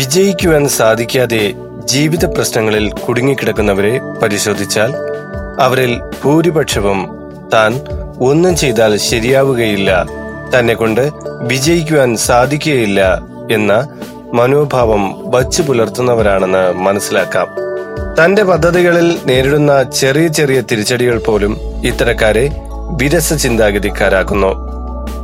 വിജയിക്കുവാൻ സാധിക്കാതെ ജീവിത പ്രശ്നങ്ങളിൽ കുടുങ്ങിക്കിടക്കുന്നവരെ പരിശോധിച്ചാൽ അവരിൽ ഭൂരിപക്ഷവും താൻ ഒന്നും ചെയ്താൽ ശരിയാവുകയില്ല. തന്നെ കൊണ്ട് വിജയിക്കുവാൻ സാധിക്കുകയില്ല എന്ന മനോഭാവം വച്ചു പുലർത്തുന്നവരാണെന്ന് മനസ്സിലാക്കാം. തന്റെ പദ്ധതികളിൽ നേരിടുന്ന ചെറിയ ചെറിയ തിരിച്ചടികൾ പോലും ഇത്തരക്കാരെ വിരസ ചിന്താഗതിക്കാരാക്കുന്നു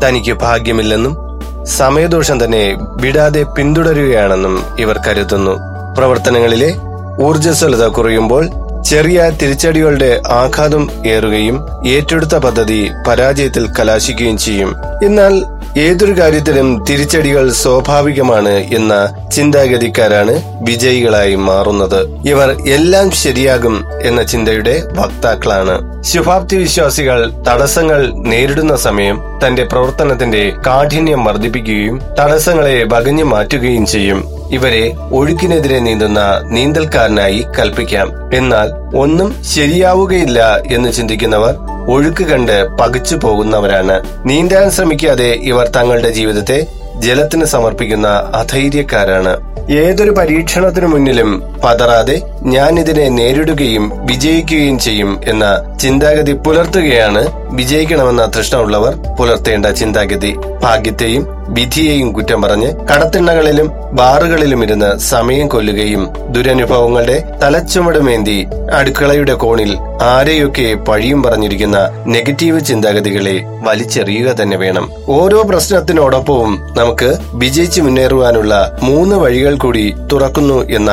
തനിക്ക് ഭാഗ്യമില്ലെന്നും സമയദോഷം തന്നെ വിടാതെ പിന്തുടരുകയാണെന്നും ഇവർ കരുതുന്നു. പ്രവർത്തനങ്ങളിലെ ഊർജസ്വലത കുറയുമ്പോൾ ചെറിയ തിരിച്ചടികളുടെ ആഘാതം ഏറുകയും ഏറ്റെടുത്ത പദ്ധതി പരാജയത്തിൽ കലാശിക്കുകയും ചെയ്യും. എന്നാൽ ഏതൊരു കാര്യത്തിലും തിരിച്ചടികൾ സ്വാഭാവികമാണ് എന്ന ചിന്താഗതിക്കാരാണ് വിജയികളായി മാറുന്നത്. ഇവർ എല്ലാം ശരിയാകും എന്ന ചിന്തയുടെ വക്താക്കളാണ്. ശുഭാപ്തി വിശ്വാസികൾ തടസ്സങ്ങൾ നേരിടുന്ന സമയം തന്റെ പ്രവർത്തനത്തിന്റെ കാഠിന്യം വർദ്ധിപ്പിക്കുകയും തടസ്സങ്ങളെ വകഞ്ഞു മാറ്റുകയും ചെയ്യും. ഇവരെ ഒഴുക്കിനെതിരെ നീന്തുന്ന നീന്തൽക്കാരനായി കൽപ്പിക്കാം. എന്നാൽ ഒന്നും ശരിയാവുകയില്ല എന്ന് ചിന്തിക്കുന്നവർ ഒഴുക്ക് കണ്ട് പകച്ചു പോകുന്നവരാണ്. നീന്താൻ ശ്രമിക്കാതെ ഇവർ തങ്ങളുടെ ജീവിതത്തെ ജലത്തിന് സമർപ്പിക്കുന്ന അധൈര്യക്കാരാണ്. ഏതൊരു പരീക്ഷണത്തിനു മുന്നിലും പതറാതെ ഞാൻ ഇതിനെ നേരിടുകയും വിജയിക്കുകയും ചെയ്യും എന്ന ചിന്താഗതി പുലർത്തുകയാണ് വിജയിക്കണമെന്ന തൃഷ്ണമുള്ളവർ പുലർത്തേണ്ട ചിന്താഗതി. ഭാഗ്യത്തെയും വിധിയെയും കുറ്റം പറഞ്ഞ് കടത്തിണ്ണകളിലും ബാറുകളിലും ഇരുന്ന് സമയം കൊല്ലുകയും ദുരനുഭവങ്ങളുടെ തലച്ചുമടുമേന്തി അടുക്കളയുടെ കോണിൽ ആരെയൊക്കെ പഴിയും പറഞ്ഞിരിക്കുന്ന നെഗറ്റീവ് ചിന്താഗതികളെ വലിച്ചെറിയുക തന്നെ വേണം. ഓരോ പ്രശ്നത്തിനോടൊപ്പവും നമുക്ക് വിജയിച്ചു മുന്നേറുവാനുള്ള മൂന്ന് വഴികൾ കൂടി തുറക്കുന്നു എന്ന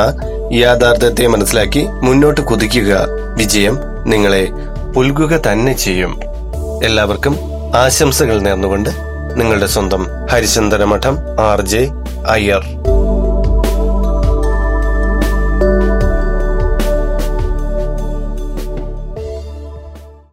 യാഥാർത്ഥ്യത്തെ മനസ്സിലാക്കി മുന്നോട്ട് കുതിക്കുക. വിജയം നിങ്ങളെ പുൽകുക തന്നെ ചെയ്യും. എല്ലാവർക്കും ആശംസകൾ നേർന്നുകൊണ്ട് നിങ്ങളുടെ സ്വന്തം ഹരിചന്ദന മഠം ആർ ജെ അയ്യർ